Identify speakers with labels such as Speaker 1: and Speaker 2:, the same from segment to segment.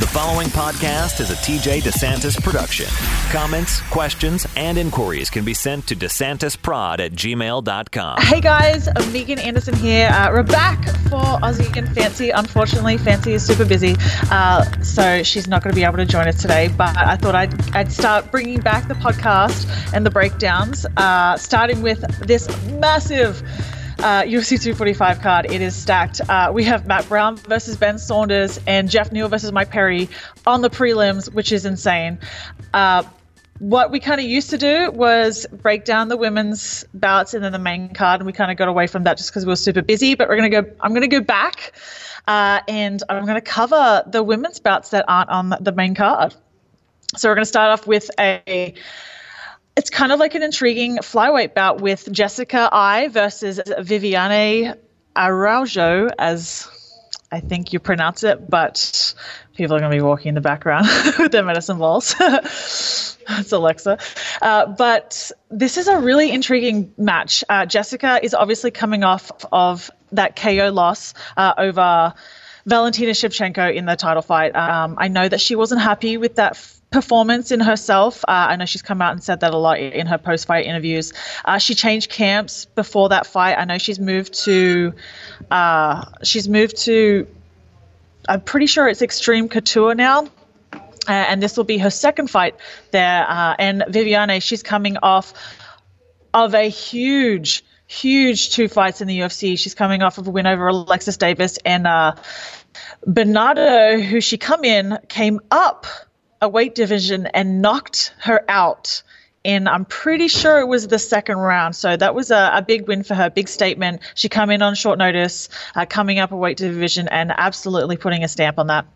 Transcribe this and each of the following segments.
Speaker 1: The following podcast is a TJ DeSantis production. Comments, questions, and inquiries can be sent to DeSantisProd at gmail.com.
Speaker 2: Hey guys, Megan Anderson here. Uh, we're back for Aussie and Fancy. Unfortunately, Fancy is super busy, uh, so she's not going to be able to join us today. But I thought I'd, I'd start bringing back the podcast and the breakdowns, uh, starting with this massive. Uh, UFC 245 card. It is stacked. Uh, we have Matt Brown versus Ben Saunders and Geoff Neal versus Mike Perry on the prelims, which is insane. Uh, what we kind of used to do was break down the women's bouts and then the main card, and we kind of got away from that just because we were super busy. But we're gonna go. I'm gonna go back, uh, and I'm gonna cover the women's bouts that aren't on the main card. So we're gonna start off with a it's kind of like an intriguing flyweight bout with Jessica Eye versus Viviane Araujo, as I think you pronounce it, but people are going to be walking in the background with their medicine balls. it's Alexa. Uh, but this is a really intriguing match. Uh, Jessica is obviously coming off of that KO loss uh, over Valentina Shevchenko in the title fight. Um, I know that she wasn't happy with that performance in herself. Uh, I know she's come out and said that a lot in her post fight interviews. Uh, she changed camps before that fight. I know she's moved to, uh, she's moved to, I'm pretty sure it's Extreme Couture now. Uh, and this will be her second fight there. Uh, and Viviane, she's coming off of a huge, huge two fights in the UFC. She's coming off of a win over Alexis Davis and uh, Bernardo, who she come in, came up a weight division and knocked her out in I'm pretty sure it was the second round. So that was a, a big win for her, big statement. She come in on short notice, uh, coming up a weight division and absolutely putting a stamp on that.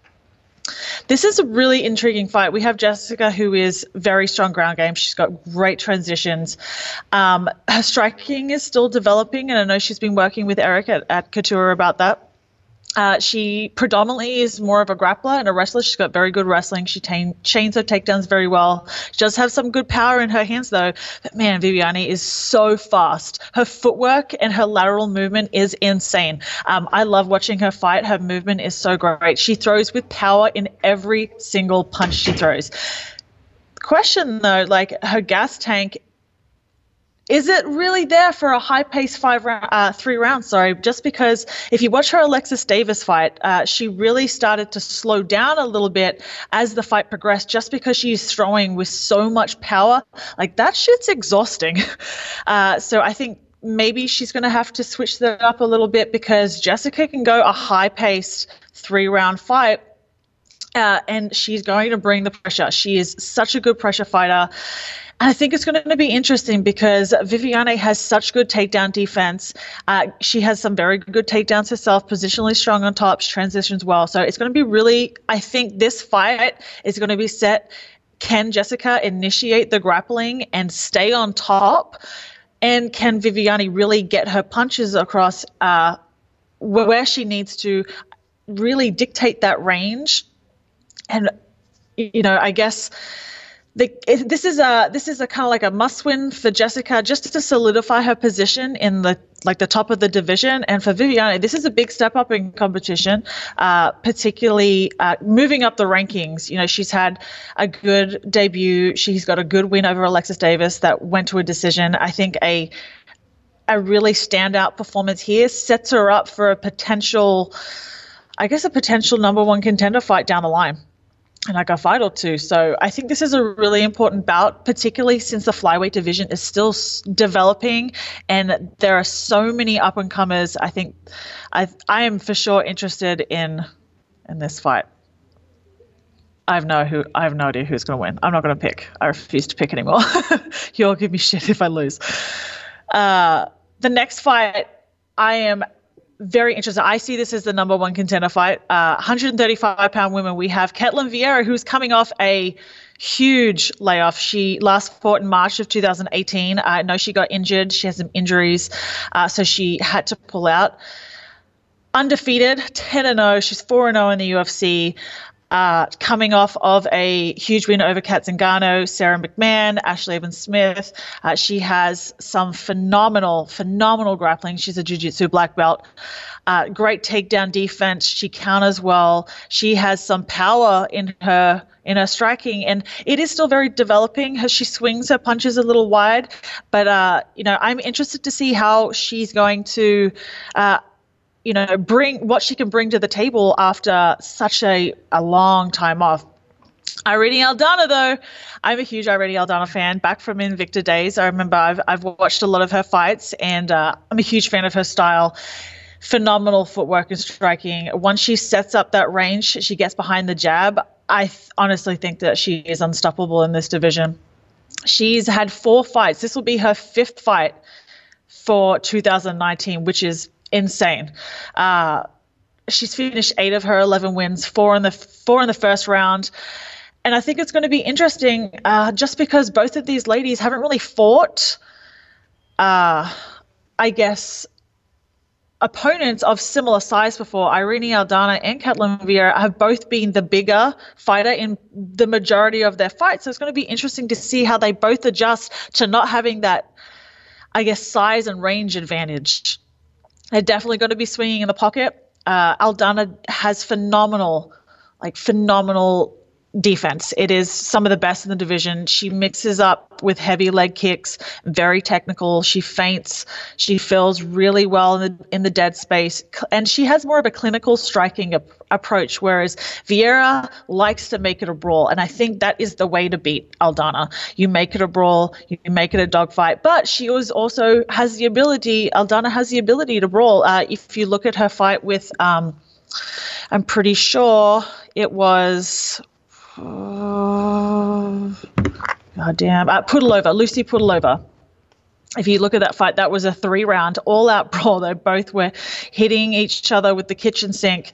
Speaker 2: This is a really intriguing fight. We have Jessica, who is very strong ground game. She's got great transitions. Um, her striking is still developing, and I know she's been working with Eric at, at Couture about that. Uh, she predominantly is more of a grappler and a wrestler. She's got very good wrestling. She tain- chains her takedowns very well. She does have some good power in her hands, though. But man, Viviane is so fast. Her footwork and her lateral movement is insane. Um, I love watching her fight. Her movement is so great. She throws with power in every single punch she throws. Question though, like her gas tank is it really there for a high paced five round, uh, three rounds? Sorry, just because if you watch her Alexis Davis fight, uh, she really started to slow down a little bit as the fight progressed, just because she's throwing with so much power. Like that shit's exhausting. Uh, so I think maybe she's going to have to switch that up a little bit because Jessica can go a high paced three round fight. Uh, and she's going to bring the pressure. She is such a good pressure fighter. I think it's going to be interesting because Viviane has such good takedown defense. Uh, she has some very good takedowns herself, positionally strong on top. She transitions well. So it's going to be really, I think this fight is going to be set. Can Jessica initiate the grappling and stay on top? And can Viviane really get her punches across uh, where she needs to really dictate that range? And, you know, I guess the, this is a this is a kind of like a must win for Jessica just to solidify her position in the like the top of the division. And for Viviane this is a big step up in competition uh, particularly uh, moving up the rankings. You know she's had a good debut. She's got a good win over Alexis Davis that went to a decision. I think a a really standout performance here sets her up for a potential I guess a potential number one contender fight down the line and like a fight or two. So I think this is a really important bout, particularly since the flyweight division is still s- developing, and there are so many up and comers. I think I I am for sure interested in in this fight. I have no who I have no idea who's going to win. I'm not going to pick. I refuse to pick anymore. You'll give me shit if I lose. Uh, the next fight, I am very interested. I see this as the number one contender fight. Uh, 135 pound women. We have Ketlen Vieira, who's coming off a huge layoff. She last fought in March of 2018. I know she got injured. She has some injuries, uh, so she had to pull out. Undefeated, 10 and 0. She's 4 and 0 in the UFC. Uh, coming off of a huge win over Kat Zingano, Sara McMann, Ashley Evans Smith. Uh, she has some phenomenal, phenomenal grappling. She's a Jiu Jitsu black belt. Uh, great takedown defense. She counters well. She has some power in her in her striking, and it is still very developing. As she swings her punches a little wide, but uh, you know, I'm interested to see how she's going to uh, you know, bring what she can bring to the table after such a, a long time off. Irene Aldana, though, I'm a huge Irene Aldana fan. Back from Invicta days, I remember I've, I've watched a lot of her fights, and uh, I'm a huge fan of her style. Phenomenal footwork and striking. Once she sets up that range, she gets behind the jab. I th- honestly think that she is unstoppable in this division. She's had four fights. This will be her fifth fight for 2019, which is insane. Uh, she's finished eight of her 11 wins, four in the four in the first round. And I think it's going to be interesting uh, just because both of these ladies haven't really fought, uh, I guess, opponents of similar size before. Irene Aldana and Ketlen Vieira have both been the bigger fighter in the majority of their fights. So it's going to be interesting to see how they both adjust to not having that, I guess, size and range advantage. They're definitely going to be swinging in the pocket. Uh, Aldana has phenomenal, like phenomenal defense. It is some of the best in the division. She mixes up with heavy leg kicks, very technical. She feints. She fills really well in the, in the dead space. And she has more of a clinical striking ap- approach, whereas Vieira likes to make it a brawl. And I think that is the way to beat Aldana. You make it a brawl, you make it a dogfight. But she was also has the ability, Aldana has the ability to brawl. Uh, if you look at her fight with, um, I'm pretty sure it was Oh, God damn. Uh, Pudilova, Lucie Pudilova. If you look at that fight, that was a three round all out brawl. They both were hitting each other with the kitchen sink,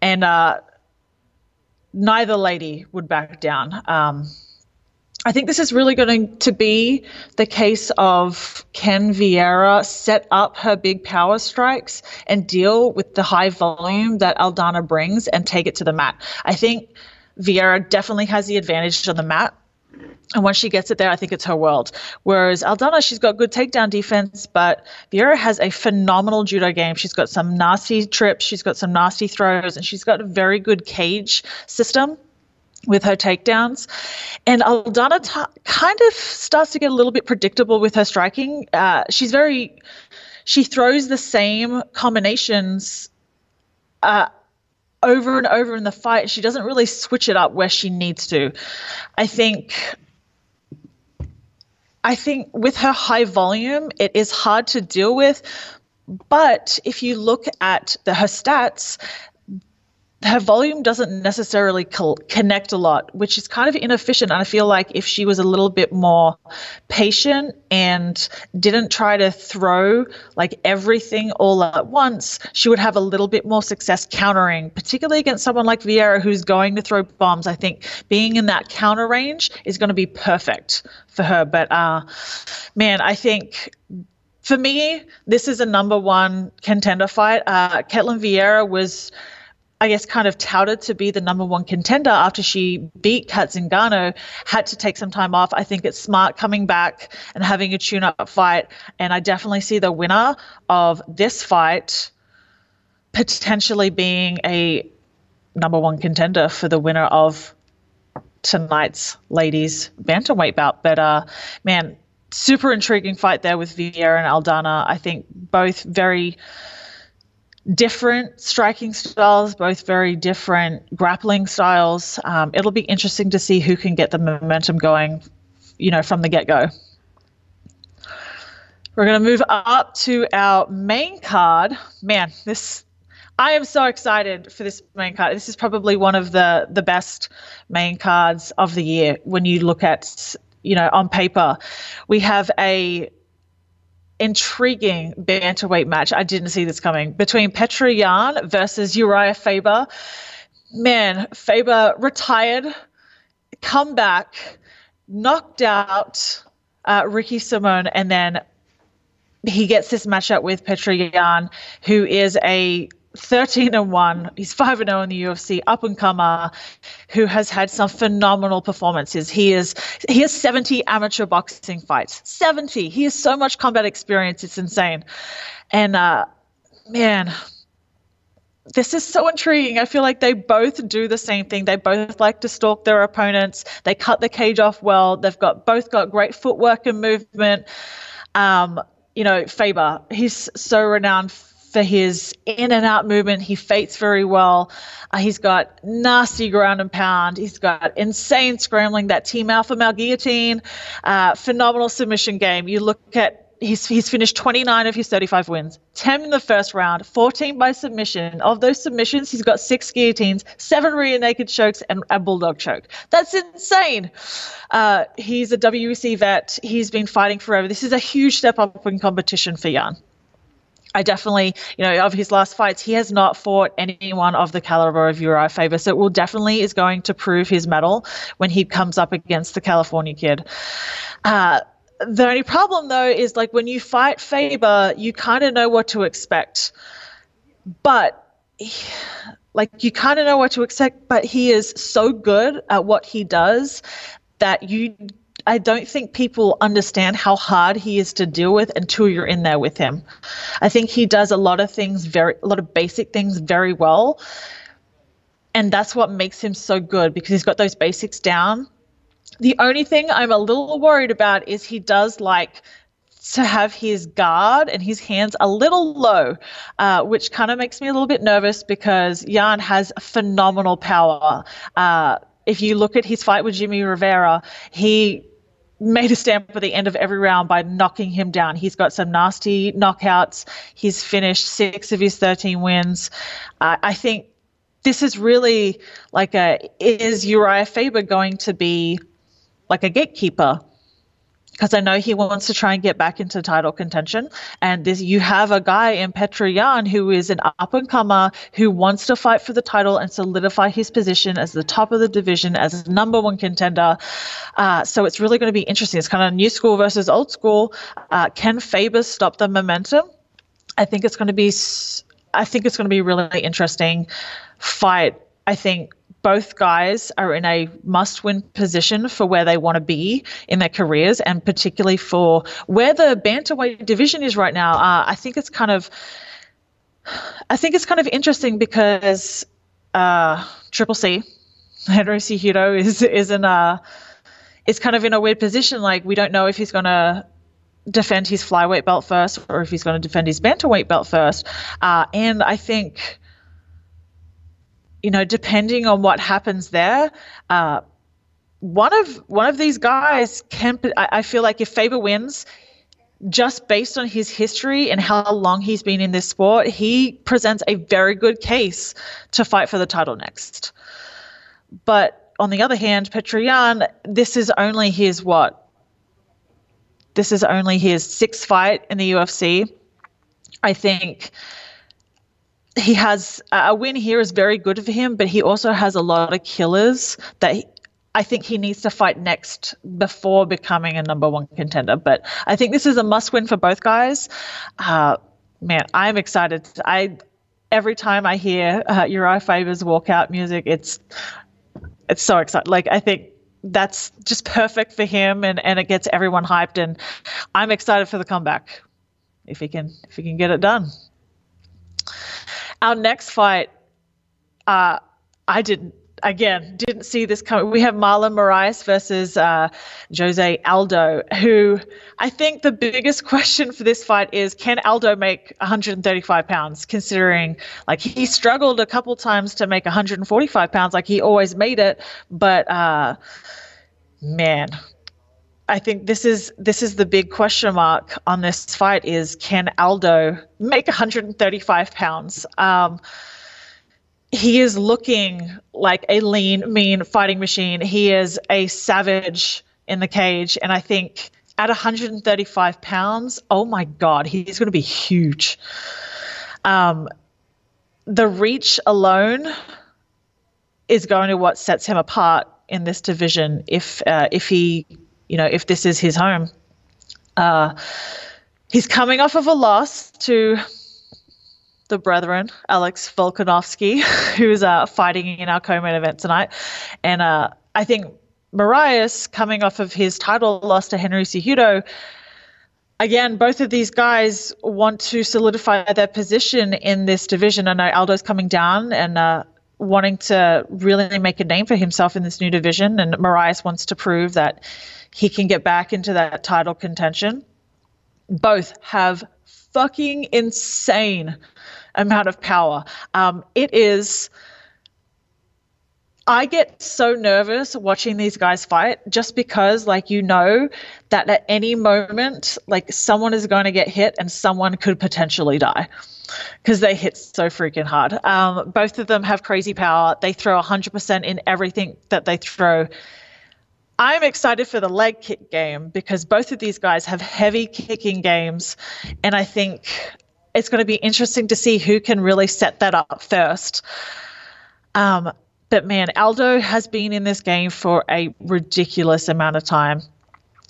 Speaker 2: and uh, neither lady would back down. Um, I think this is really going to be the case of can Vieira set up her big power strikes and deal with the high volume that Aldana brings and take it to the mat. I think Vieira definitely has the advantage on the mat. And once she gets it there, I think it's her world. Whereas Aldana, she's got good takedown defense, but Vieira has a phenomenal judo game. She's got some nasty trips, she's got some nasty throws, and she's got a very good cage system with her takedowns. And Aldana t- kind of starts to get a little bit predictable with her striking. Uh, she's very, she throws the same combinations. Uh, over and over in the fight. She doesn't really switch it up where she needs to. I think I think with her high volume, it is hard to deal with. But if you look at the, her stats, her volume doesn't necessarily co- connect a lot, which is kind of inefficient. And I feel like if she was a little bit more patient and didn't try to throw like everything all at once, she would have a little bit more success countering, particularly against someone like Vieira who's going to throw bombs. I think being in that counter range is going to be perfect for her. But uh, man, I think for me, this is a number one contender fight. Uh, Ketlen Vieira was I guess, kind of touted to be the number one contender after she beat Kat Zingano, had to take some time off. I think it's smart coming back and having a tune up fight. And I definitely see the winner of this fight potentially being a number one contender for the winner of tonight's ladies bantamweight bout. But uh, man, super intriguing fight there with Vieira and Aldana. I think both very different striking styles, both very different grappling styles. Um, it'll be interesting to see who can get the momentum going, you know, from the get go. We're going to move up to our main card. Man, this I am so excited for this main card. This is probably one of the the best main cards of the year when you look at, you know, on paper. We have a intriguing bantamweight match. I didn't see this coming between Petr Yan versus Urijah Faber. Man, Faber retired, come back, knocked out uh, Ricky Simon, and then he gets this matchup with Petr Yan, who is a 13 and 1. He's 5 and 0 in the UFC, up and comer, who has had some phenomenal performances. He is he has 70 amateur boxing fights. 70. He has so much combat experience. It's insane. And uh, man, this is so intriguing. I feel like they both do the same thing. They both like to stalk their opponents. They cut the cage off well. They've got both got great footwork and movement. Um, you know, Faber, he's so renowned for his in and out movement. He fights very well. Uh, he's got nasty ground and pound. He's got insane scrambling, that team alpha male guillotine, uh, phenomenal submission game. You look at he's he's finished 29 of his 35 wins, 10 in the first round, 14 by submission. Of those submissions, he's got six guillotines, seven rear naked chokes, and a bulldog choke. That's insane. Uh, he's a WEC vet. He's been fighting forever. This is a huge step up in competition for Yan. I definitely, you know, of his last fights, he has not fought anyone of the caliber of Urijah Faber. So it will definitely is going to prove his mettle when he comes up against the California kid. Uh, the only problem though is like when you fight Faber, you kind of know what to expect, but. like you kind of know what to expect, but he is so good at what he does that you I don't think people understand how hard he is to deal with until you're in there with him. I think he does a lot of things very, a lot of basic things very well. And that's what makes him so good because he's got those basics down. The only thing I'm a little worried about is he does like to have his guard and his hands a little low, uh, which kind of makes me a little bit nervous because Yan has phenomenal power. Uh, if you look at his fight with Jimmy Rivera, he made a stamp at the end of every round by knocking him down. He's got some nasty knockouts. He's finished six of his 13 wins. Uh, I think this is really like a is Urijah Faber going to be like a gatekeeper because I know he wants to try and get back into title contention. And this, you have a guy in Petr Yan who is an up and comer who wants to fight for the title and solidify his position as the top of the division, as number one contender. Uh, so it's really going to be interesting. It's kind of new school versus old school. Uh, can Faber stop the momentum? I think it's going to be. I think it's going to be really interesting fight. I think both guys are in a must win position for where they want to be in their careers and particularly for where the bantamweight division is right now. Uh, I think it's kind of I think it's kind of interesting because uh, Triple C, Henry Cejudo is is in a is kind of in a weird position. Like we don't know if he's going to defend his flyweight belt first or if he's going to defend his bantamweight belt first. Uh, and I think you know, depending on what happens there, uh, one of one of these guys can. I, I feel like if Faber wins, just based on his history and how long he's been in this sport, he presents a very good case to fight for the title next. But on the other hand, Petr Yan, this is only his what? This is only his sixth fight in the UFC. I think he has a win here is very good for him, but he also has a lot of killers that he, I think he needs to fight next before becoming a number one contender. But I think this is a must win for both guys. Uh, man, I'm excited. I every time I hear uh, Urijah Faber's walkout music, it's it's so exciting. Like I think that's just perfect for him, and and it gets everyone hyped. And I'm excited for the comeback if he can if he can get it done. Our next fight, uh, I didn't again didn't see this coming. We have Marlon Moraes versus uh, Jose Aldo, who I think the biggest question for this fight is can Aldo make 135 pounds? Considering like he struggled a couple times to make 145 pounds, like he always made it, but uh, man. I think this is this is the big question mark on this fight is can Aldo make 135 pounds? Um, he is looking like a lean, mean fighting machine. He is a savage in the cage, and I think at 135 pounds, oh my God, he's going to be huge. Um, the reach alone is going to what sets him apart in this division. If uh, if he, you know, if this is his home, uh, he's coming off of a loss to the brethren, Alex Volkanovski, who's uh, fighting in our co-main event tonight, and uh, I think Moraes coming off of his title loss to Henry Cejudo. Again, both of these guys want to solidify their position in this division. I know Aldo's coming down and uh, wanting to really make a name for himself in this new division, and Moraes wants to prove that he can get back into that title contention. Both have fucking insane amount of power. Um, it is I get so nervous watching these guys fight just because, like, you know, that at any moment, like, someone is going to get hit and someone could potentially die because they hit so freaking hard. Um, both of them have crazy power. They throw 100% in everything that they throw. I'm excited for the leg kick game because both of these guys have heavy kicking games. And I think it's going to be interesting to see who can really set that up first. Um, but man, Aldo has been in this game for a ridiculous amount of time.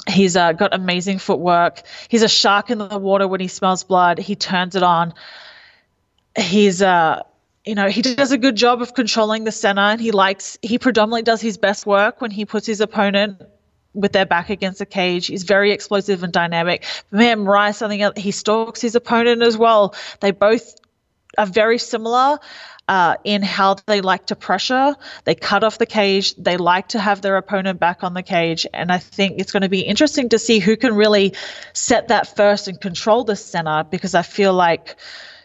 Speaker 2: He's uh, got amazing footwork. He's a shark in the water when he smells blood. He turns it on. He's uh, you know, he does a good job of controlling the center, and he likes. He predominantly does his best work when he puts his opponent with their back against the cage. He's very explosive and dynamic. Man, Moraes, something else. He stalks his opponent as well. They both are very similar uh, in how they like to pressure. They cut off the cage. They like to have their opponent back on the cage. And I think it's going to be interesting to see who can really set that first and control the center because I feel like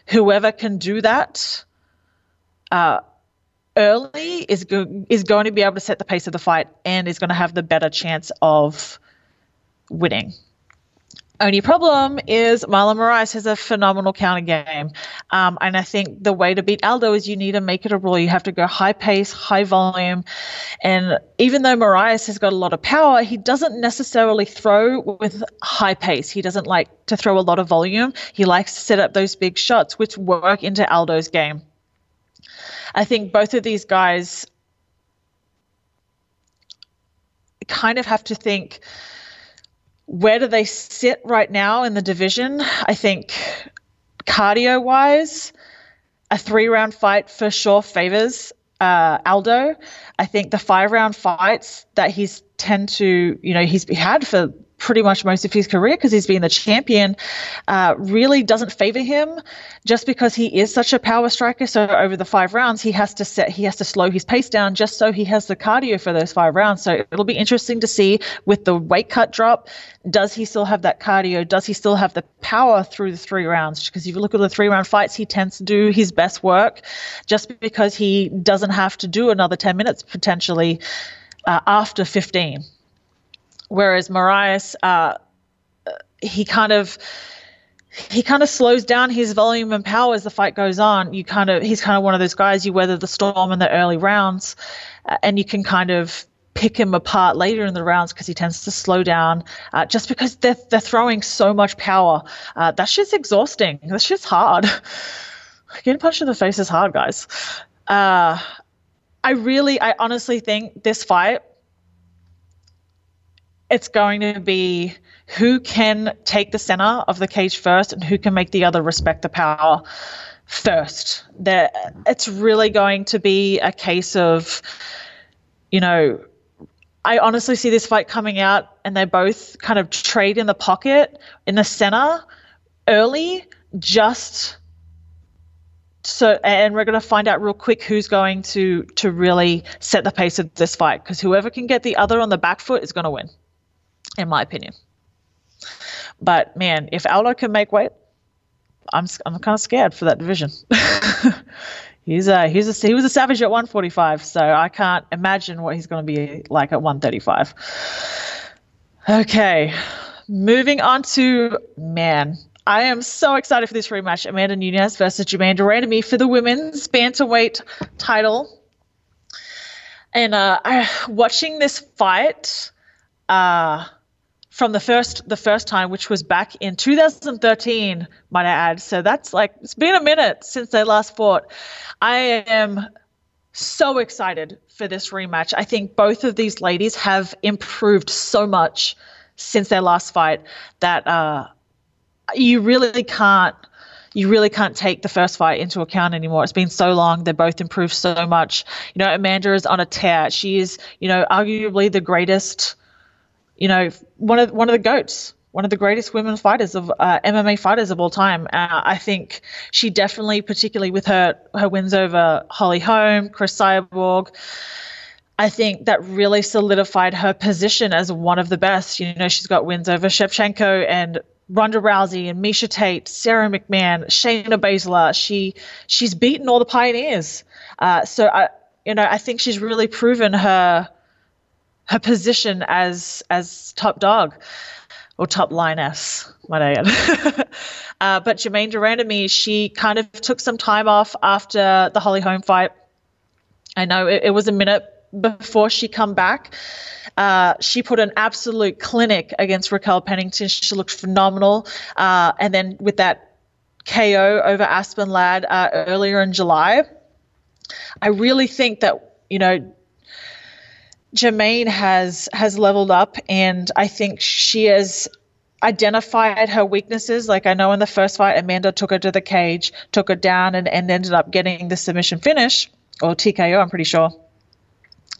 Speaker 2: whoever can do that uh, early is, go- is going to be able to set the pace of the fight and is going to have the better chance of winning. Only problem is Marlon Moraes has a phenomenal counter game. Um, and I think the way to beat Aldo is you need to make it a rule. You have to go high pace, high volume. And even though Moraes has got a lot of power, he doesn't necessarily throw with high pace. He doesn't like to throw a lot of volume. He likes to set up those big shots, which work into Aldo's game. I think both of these guys kind of have to think where do they sit right now in the division? I think cardio wise, a three round fight for sure favors uh, Aldo. I think the five round fights that he's tend to, you know, he's had for pretty much most of his career because he's been the champion, uh, really doesn't favor him just because he is such a power striker. So over the five rounds, he has to set, he has to slow his pace down just so he has the cardio for those five rounds. So it'll be interesting to see with the weight cut drop, does he still have that cardio? Does he still have the power through the three rounds? Because if you look at the three round fights, he tends to do his best work just because he doesn't have to do another 10 minutes potentially uh, after 15 whereas Moraes, uh, he kind of he kind of slows down his volume and power as the fight goes on. You kind of he's kind of one of those guys you weather the storm in the early rounds, uh, and you can kind of pick him apart later in the rounds because he tends to slow down uh, just because they're, they're throwing so much power. Uh, shit's exhausting. That shit's hard. Getting punched in the face is hard, guys. Uh, I really, I honestly think this fight it's going to be who can take the center of the cage first and who can make the other respect the power first. That it's really going to be a case of, you know, I honestly see this fight coming out and they both kind of trade in the pocket in the center early, just so and we're going to find out real quick who's going to to really set the pace of this fight because whoever can get the other on the back foot is going to win in my opinion. But man, if Aldo can make weight, I'm I'm kind of scared for that division. he's a he's a he was a savage at 145, so I can't imagine what he's going to be like at 135. Okay, moving on to man. I am so excited for this rematch: Amanda Nunes versus Germaine de Randamie for the women's bantamweight title. And uh, I, watching this fight, uh, from the first the first time, which was back in 2013, might I add. So that's like it's been a minute since they last fought. I am so excited for this rematch. I think both of these ladies have improved so much since their last fight that uh, you really can't you really can't take the first fight into account anymore. It's been so long. They've both improved so much. You know, Amanda is on a tear. She is, you know, arguably the greatest you know, one of one of the goats, one of the greatest women fighters of uh, MMA fighters of all time. Uh, I think she definitely, particularly with her her wins over Holly Holm, Cris Cyborg. I think that really solidified her position as one of the best. You know, she's got wins over Shevchenko and Ronda Rousey and Miesha Tate, Sara McMann, Shayna Baszler. She she's beaten all the pioneers. Uh, so I, you know, I think she's really proven her her position as as top dog or top lioness, might I add. uh, but Germaine de Randamie, she kind of took some time off after the Holly Holm fight. I know it, it was a minute before she come back. Uh, she put an absolute clinic against Raquel Pennington. She looked phenomenal. Uh, and then with that KO over Aspen Ladd uh, earlier in July, I really think that, you know, Germaine has has leveled up, and I think she has identified her weaknesses. Like I know in the first fight, Amanda took her to the cage, took her down, and, and ended up getting the submission finish or TKO. I'm pretty sure,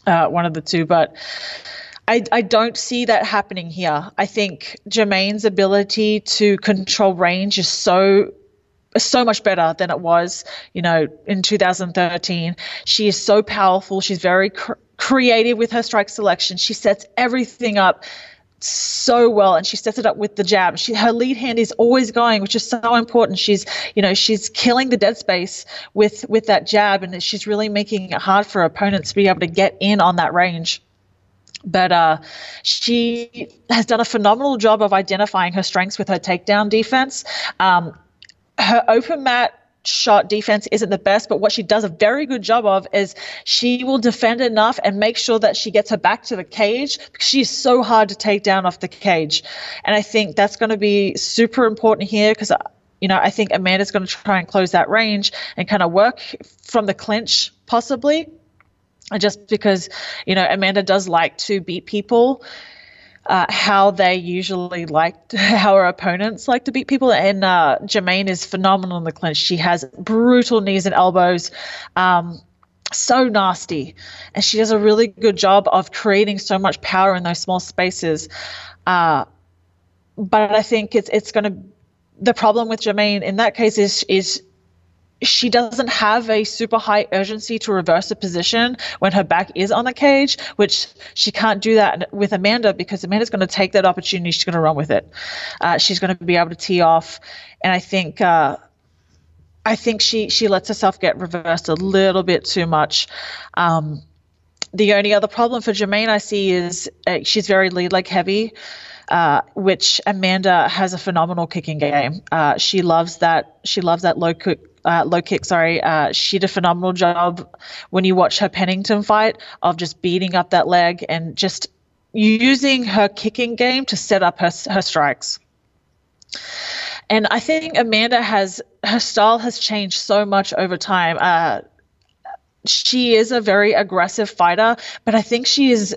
Speaker 2: uh, one of the two. But I, I don't see that happening here. I think Germaine's ability to control range is so so much better than it was, you know, in 2013. She is so powerful. She's very cr- creative with her strike selection. She sets everything up so well and she sets it up with the jab she her lead hand is always going which is so important she's you know she's killing the dead space with with that jab and she's really making it hard for opponents to be able to get in on that range but uh, she has done a phenomenal job of identifying her strengths with her takedown defense. Um, her open mat shot defense isn't the best, but what she does a very good job of is she will defend enough and make sure that she gets her back to the cage because she's so hard to take down off the cage. And I think that's going to be super important here because uh, you know, I think Amanda's going to try and close that range and kind of work from the clinch possibly. Just because, you know, Amanda does like to beat people uh, how they usually like, how her opponents like to beat people. And uh, Germaine is phenomenal in the clinch. She has brutal knees and elbows. Um, so nasty. And she does a really good job of creating so much power in those small spaces. Uh, but I think it's it's going to the problem with Germaine in that case is is she doesn't have a super high urgency to reverse a position when her back is on the cage, which she can't do that with Amanda because Amanda's going to take that opportunity. She's going to run with it. Uh, she's going to be able to tee off, and I think uh, I think she she lets herself get reversed a little bit too much. Um, the only other problem for Germaine I see is uh, she's very lead leg heavy. Uh, which Amanda has a phenomenal kicking game. Uh, she loves that. She loves that low kick, uh, low kick, sorry, uh, she did a phenomenal job when you watch her Pennington fight of just beating up that leg and just using her kicking game to set up her, her strikes. And I think Amanda has her style has changed so much over time. Uh, she is a very aggressive fighter, but I think she is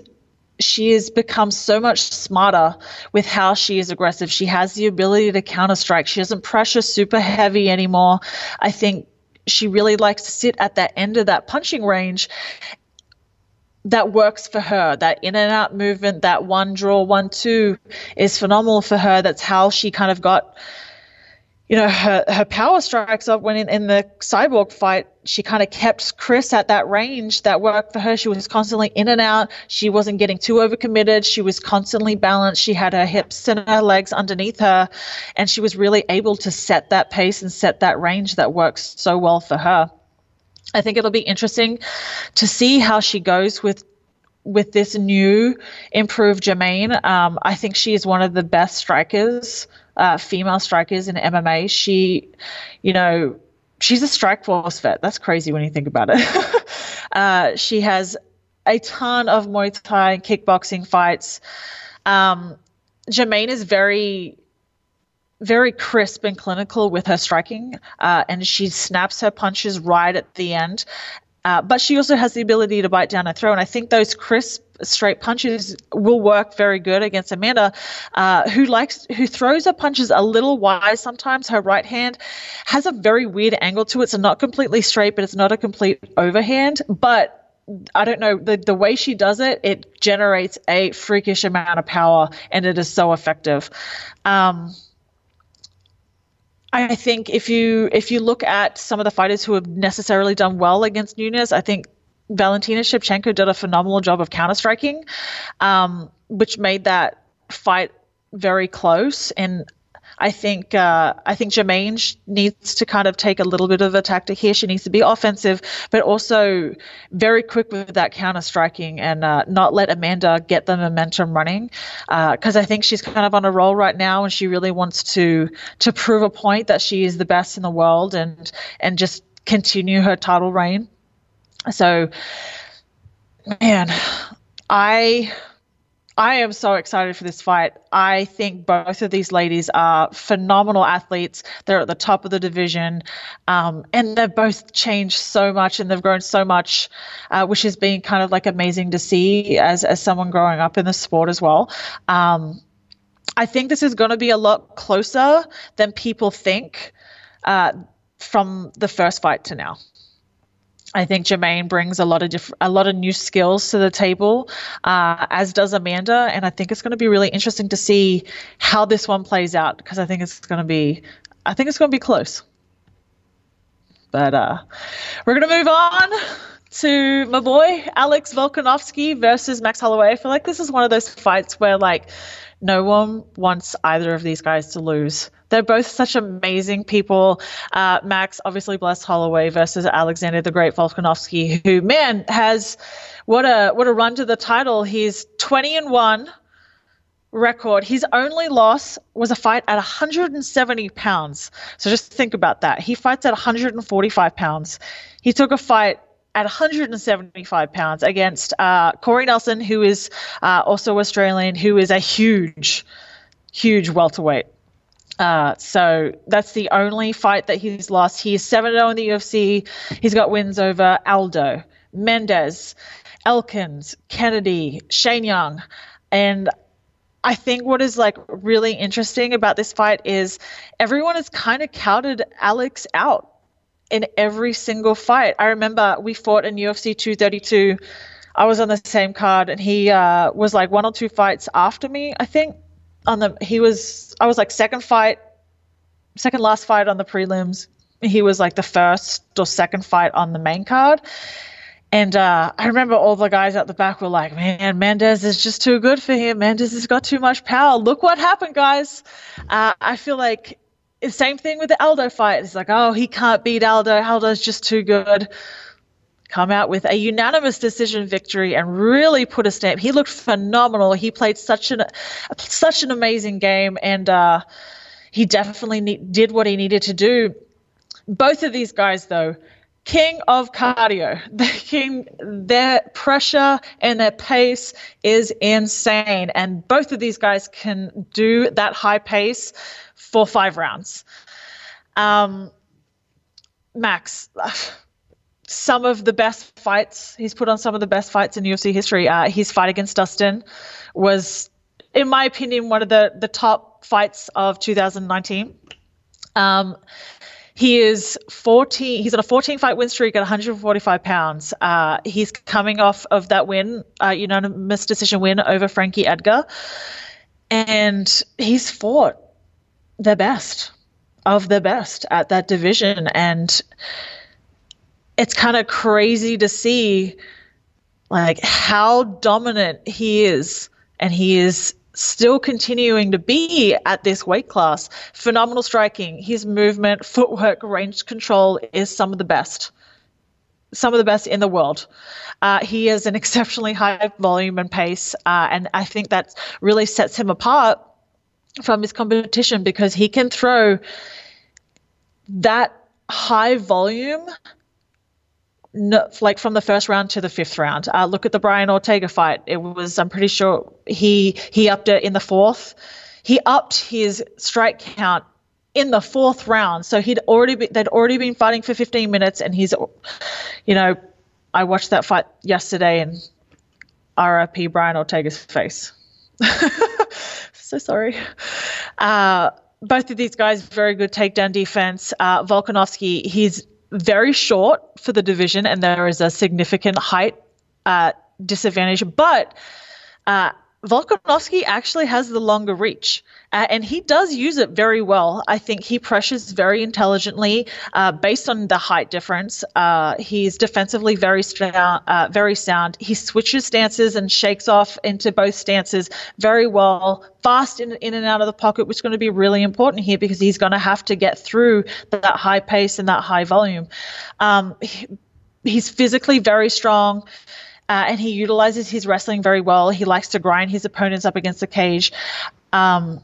Speaker 2: she has become so much smarter with how she is aggressive. She has the ability to counter strike. She doesn't pressure super heavy anymore. I think she really likes to sit at that end of that punching range that works for her. That in and out movement, that one draw, one two is phenomenal for her. That's how she kind of got you know, her, her power strikes up when in, in the cyborg fight, she kind of kept cris at that range that worked for her. She was constantly in and out. She wasn't getting too overcommitted. She was constantly balanced. She had her hips and her legs underneath her. And she was really able to set that pace and set that range that works so well for her. I think it'll be interesting to see how she goes with with this new improved Germaine. Um, I think she is one of the best strikers uh, female strikers in MMA. She, you know, she's a Strikeforce vet. That's crazy when you think about it. uh, she has a ton of Muay Thai and kickboxing fights. Um, Germaine is very very crisp and clinical with her striking, uh, and she snaps her punches right at the end. Uh, but she also has the ability to bite down and throw, and I think those crisp, straight punches will work very good against Amanda, uh, who likes who throws her punches a little wide sometimes. Her right hand has a very weird angle to it, so not completely straight, but it's not a complete overhand. But I don't know the the way she does it, it generates a freakish amount of power, and it is so effective. Um, I think if you if you look at some of the fighters who have necessarily done well against Nunes, I think Valentina Shevchenko did a phenomenal job of counter striking, um, which made that fight very close. And I think uh, I think Germaine needs to kind of take a little bit of a tactic here. She needs to be offensive, but also very quick with that counter striking and uh, not let Amanda get the momentum running. Because uh, I think she's kind of on a roll right now, and she really wants to to prove a point that she is the best in the world and and just continue her title reign. So, man, I I am so excited for this fight. I think both of these ladies are phenomenal athletes. They're at the top of the division, um, and they've both changed so much and they've grown so much, uh, which has been kind of like amazing to see as as someone growing up in the sport as well. Um, I think this is going to be a lot closer than people think uh, from the first fight to now. I think Germaine brings a lot of diff- a lot of new skills to the table, uh, as does Amanda, and I think it's going to be really interesting to see how this one plays out because I think it's going to be, I think it's going to be close. But uh, we're going to move on to my boy Alex Volkanovski versus Max Holloway. I feel like this is one of those fights where like no one wants either of these guys to lose. They're both such amazing people. Uh, Max, obviously, blessed Holloway versus Alexander the Great Volkanovski, who man has what a what a run to the title. He's 20 and one record. His only loss was a fight at 170 pounds. So just think about that. He fights at 145 pounds. He took a fight at 175 pounds against uh, Corey Nelson, who is uh, also Australian, who is a huge, huge welterweight. Uh, so that's the only fight that he's lost. He's 7 0 in the UFC. He's got wins over Aldo, Mendes, Elkins, Kennedy, Shane Young. And I think what is like really interesting about this fight is everyone has kind of counted Alex out in every single fight. I remember we fought in UFC 232. I was on the same card, and he uh, was like one or two fights after me, I think on the he was I was like second fight, second last fight on the prelims. He was like the first or second fight on the main card. And uh, I remember all the guys at the back were like, man, Mendes is just too good for him. Mendes has got too much power. Look what happened, guys. Uh, I feel like the same thing with the Aldo fight. It's like, oh, he can't beat Aldo. Aldo's just too good come out with a unanimous decision victory and really put a stamp. He looked phenomenal. He played such an such an amazing game, and uh, he definitely did what he needed to do. Both of these guys, though, king of cardio. The king, their pressure and their pace is insane, and both of these guys can do that high pace for five rounds. Um, Max some of the best fights. He's put on some of the best fights in UFC history. Uh, his fight against Dustin was, in my opinion, one of the the top fights of 2019. Um, he is 14. He's on a 14 fight win streak at 145 pounds. Uh, he's coming off of that win, uh, unanimous decision win over Frankie Edgar, and he's fought the best of the best at that division and it's kind of crazy to see like how dominant he is. And he is still continuing to be at this weight class. Phenomenal striking. His movement footwork range control is some of the best. Some of the best in the world. Uh, he has an exceptionally high volume and pace uh, and i think that really sets him apart from his competition because he can throw that high volume no, like from the first round to the fifth round. Uh, look at the Brian Ortega fight. It was, I'm pretty sure he he upped it in the fourth. He upped his strike count in the fourth round. So he'd already be, they'd already been fighting for 15 minutes, and he's, you know, I watched that fight yesterday, and RIP Brian Ortega's face. so sorry. Uh, both of these guys very good takedown defense. Uh, Volkanovski, he's very short for the division, and there is a significant height uh, disadvantage. But uh, Volkanovski actually has the longer reach, uh, and he does use it very well. I think he pressures very intelligently uh, based on the height difference. Uh, he's defensively very strong, uh, very sound. He switches stances and shakes off into both stances very well, fast in, in and out of the pocket, which is going to be really important here because he's going to have to get through that high pace and that high volume. Um, he, he's physically very strong uh, and he utilizes his wrestling very well. He likes to grind his opponents up against the cage. Um,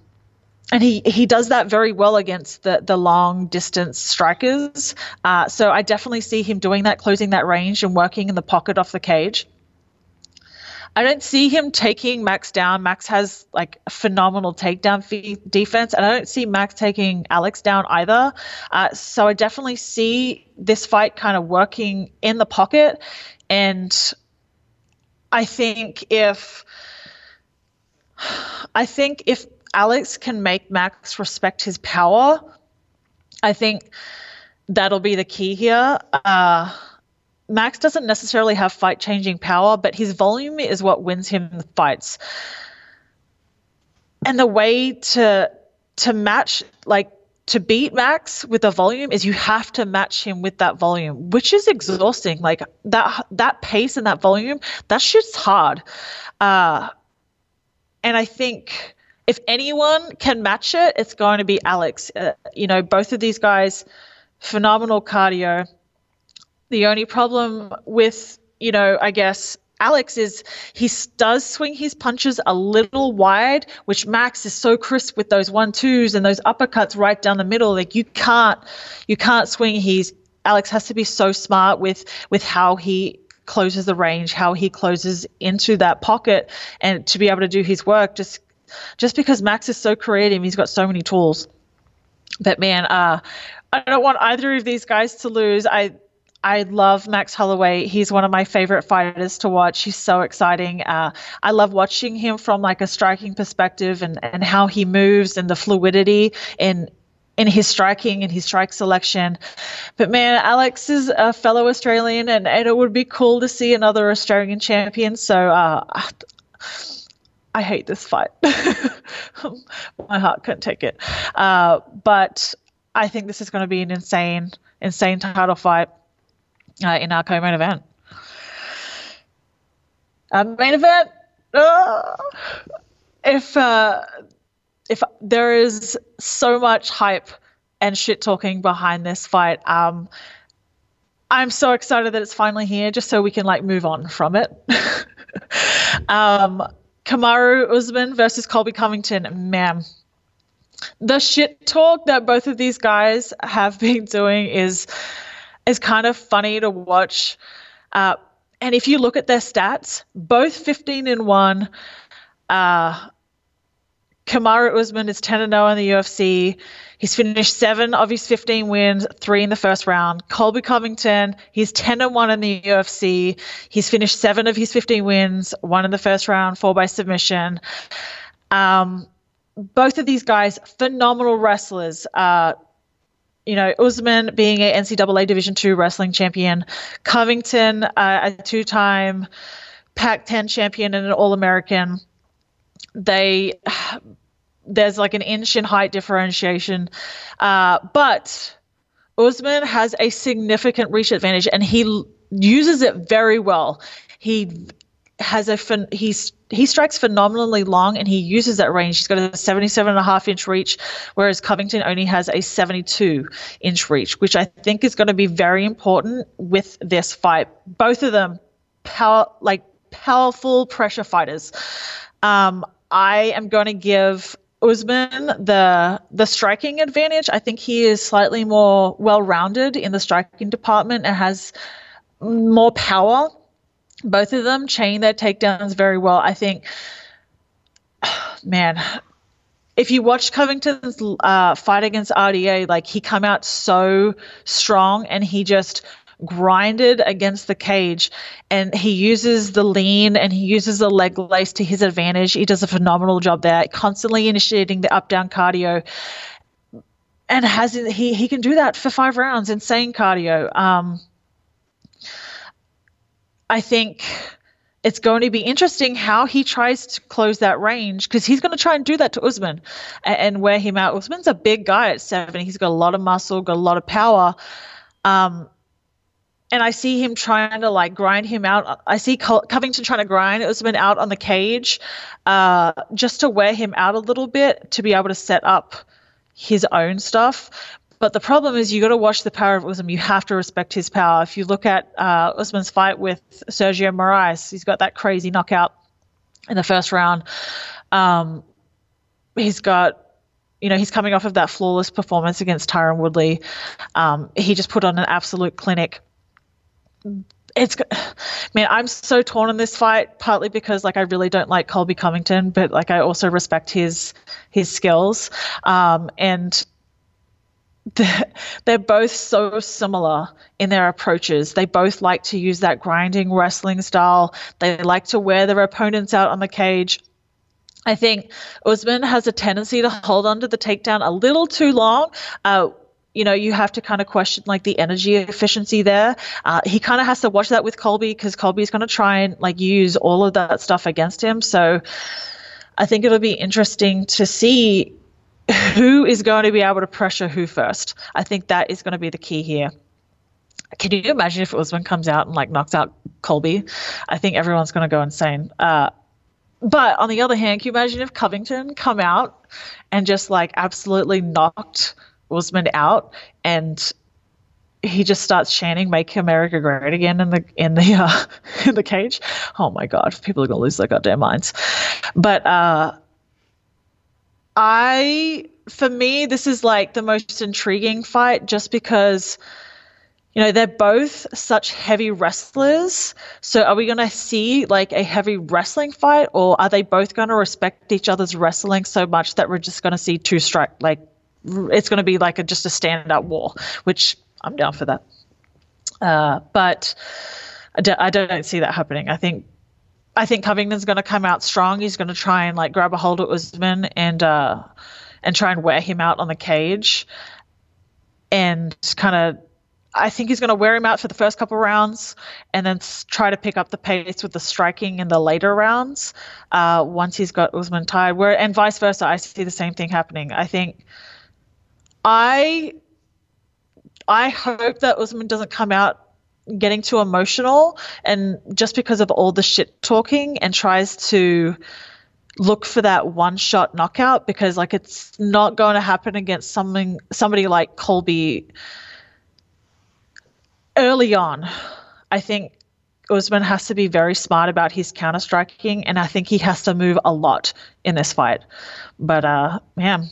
Speaker 2: and he, he does that very well against the, the long distance strikers. Uh, so I definitely see him doing that, closing that range and working in the pocket off the cage. I don't see him taking Max down. Max has like phenomenal takedown fee- defense, and I don't see Max taking Alex down either. Uh, so I definitely see this fight kind of working in the pocket, and I think if I think if Alex can make Max respect his power, I think that'll be the key here. Uh, Max doesn't necessarily have fight changing power, but his volume is what wins him the fights. And the way to to match like to beat Max with the volume is you have to match him with that volume, which is exhausting. Like that that pace and that volume, that shit's hard. Uh, and I think if anyone can match it, it's going to be Alex. Uh, you know, both of these guys, phenomenal cardio. The only problem with, you know, I guess Alex is he does swing his punches a little wide, which Max is so crisp with those one twos and those uppercuts right down the middle. Like you can't you can't swing. He's Alex has to be so smart with with how he closes the range, how he closes into that pocket, and to be able to do his work. Just just because Max is so creative, he's got so many tools. But man, uh, I don't want either of these guys to lose. I I love Max Holloway. He's one of my favorite fighters to watch. He's so exciting. Uh, I love watching him from like a striking perspective and, and how he moves and the fluidity in in his striking and his strike selection. But man, Alex is a fellow Australian, and, and it would be cool to see another Australian champion. So uh, I hate this fight. My heart couldn't take it. Uh, but I think this is going to be an insane, insane title fight uh, in our co-main event. Uh, main event. Uh, if uh, if there is so much hype and shit talking behind this fight, um, I'm so excited that it's finally here, just so we can like move on from it. um, Kamaru Usman versus Colby Covington, man. The shit talk that both of these guys have been doing is is kind of funny to watch. Uh, and if you look at their stats, both 15 and 1. Uh, Kamaru Usman is 10 and 0 in the UFC. He's finished seven of his 15 wins, three in the first round. Colby Covington, he's 10 and 1 in the UFC. He's finished seven of his 15 wins, one in the first round, four by submission. Um, both of these guys, phenomenal wrestlers. Uh, you know, Usman being a NCAA Division two wrestling champion, Covington uh, a two-time Pac-10 champion and an All-American. They there's like an inch in height differentiation, uh, but Usman has a significant reach advantage, and he uses it very well. He has a fin- he's he strikes phenomenally long and he uses that range. He's got a 77 and a half inch reach, whereas Covington only has a 72 inch reach, which I think is going to be very important with this fight. Both of them, power like powerful pressure fighters. Um, I am going to give Usman the the striking advantage. I think he is slightly more well rounded in the striking department and has more power. Both of them chain their takedowns very well. I think, man, if you watch Covington's uh, fight against RDA, like he come out so strong and he just grinded against the cage and he uses the lean and he uses the leg lace to his advantage. He does a phenomenal job there, constantly initiating the up down cardio. And has he he can do that for five rounds, insane cardio. Um, I think it's going to be interesting how he tries to close that range because he's going to try and do that to Usman and, and, wear him out. Usman's a big guy at seven. He's got a lot of muscle, got a lot of power. Um, and I see him trying to like grind him out. I see Covington trying to grind Usman out on the cage uh, just to wear him out a little bit to be able to set up his own stuff. But the problem is you got to watch the power of Usman. You have to respect his power. If you look at uh, Usman's fight with Sergio Moraes, he's got that crazy knockout in the first round. Um, he's got you know, he's coming off of that flawless performance against Tyron Woodley. Um, he just put on an absolute clinic. It's man, I'm so torn in this fight. Partly because like I really don't like Colby Covington, but like I also respect his his skills. Um, and they're both so similar in their approaches. They both like to use that grinding wrestling style. They like to wear their opponents out on the cage. I think Usman has a tendency to hold on to the takedown a little too long. Uh, you know, you have to kind of question like the energy efficiency there. Uh, he kind of has to watch that with Colby because Colby's going to try and like use all of that stuff against him. So I think it'll be interesting to see who is going to be able to pressure who first? I think that is going to be the key here. Can you imagine if Usman comes out and like knocks out Colby? I think everyone's going to go insane. Uh, but on the other hand, can you imagine if Covington come out and just like absolutely knocked Usman out and he just starts chanting "Make America Great Again" in the in the uh, in the cage. Oh my God, people are gonna lose their goddamn minds. But uh, I, for me, this is like the most intriguing fight just because, you know, they're both such heavy wrestlers. So are we going to see like a heavy wrestling fight or are they both going to respect each other's wrestling so much that we're just going to see two strike, like, it's going to be like a, just a stand up war, which I'm down for that. Uh, but I don't see that happening. I think I think Covington's going to come out strong. He's going to try and like grab a hold of Usman and uh, and try and wear him out on the cage, and kind of. I think he's going to wear him out for the first couple rounds, and then try to pick up the pace with the striking in the later rounds. Uh, once he's got Usman tired, where and vice versa, I see the same thing happening. I think. I I hope that Usman doesn't come out getting too emotional and just because of all the shit talking and tries to look for that one shot knockout because like it's not going to happen against something somebody like Colby early on. I think Usman has to be very smart about his counter striking and I think he has to move a lot in this fight. But uh man,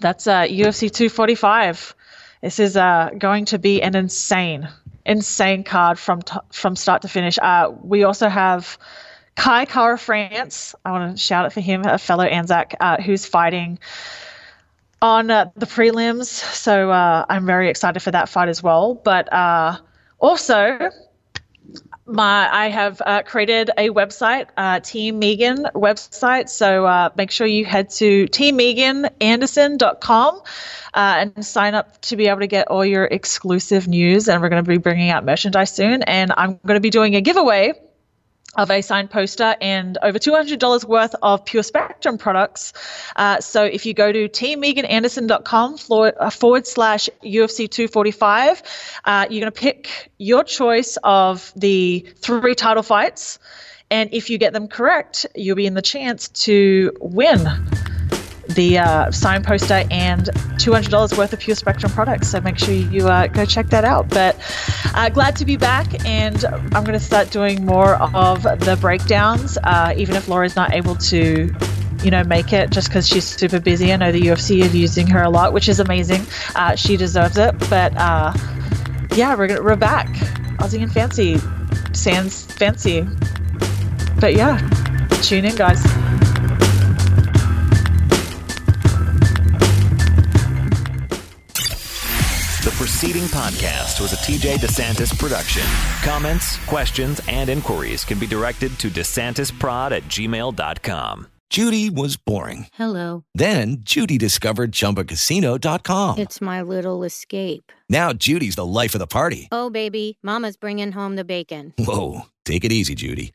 Speaker 2: that's uh UFC 245. This is uh going to be an insane insane card from t- from start to finish. Uh, we also have Kai Kara France. I want to shout out for him, a fellow Anzac uh, who's fighting on uh, the prelims. So uh, I'm very excited for that fight as well. But uh, also, my I have uh, created a website, uh, Team Megan website. So uh, make sure you head to teammegananderson.com uh, and sign up to be able to get all your exclusive news. And we're going to be bringing out merchandise soon. And I'm going to be doing a giveaway of a signed poster and over $200 worth of Pure Spectrum products. Uh, so if you go to teammegananderson.com forward, uh, forward slash UFC 245, uh, you're going to pick your choice of the three title fights. And if you get them correct, you'll be in the chance to win the uh, sign poster and $200 worth of Pure Spectrum products. So make sure you uh, go check that out. But uh, glad to be back, and I'm going to start doing more of the breakdowns, uh, even if Laura's not able to. You know, make it just because she's super busy. I know the UFC is using her a lot, which is amazing. Uh, she deserves it. But uh, yeah, we're, we're back Aussie and Fancy. Sans fancy. But yeah, tune in, guys.
Speaker 1: Preceding podcast was a TJ DeSantis production. Comments, questions, and inquiries can be directed to DeSantisProd at gmail.com.
Speaker 3: Judy was boring.
Speaker 4: Hello.
Speaker 3: Then Judy discovered ChumbaCasino.com.
Speaker 4: It's my little escape.
Speaker 3: Now Judy's the life of the party.
Speaker 4: Oh, baby, Mama's bringing home the bacon.
Speaker 3: Whoa, take it easy, Judy.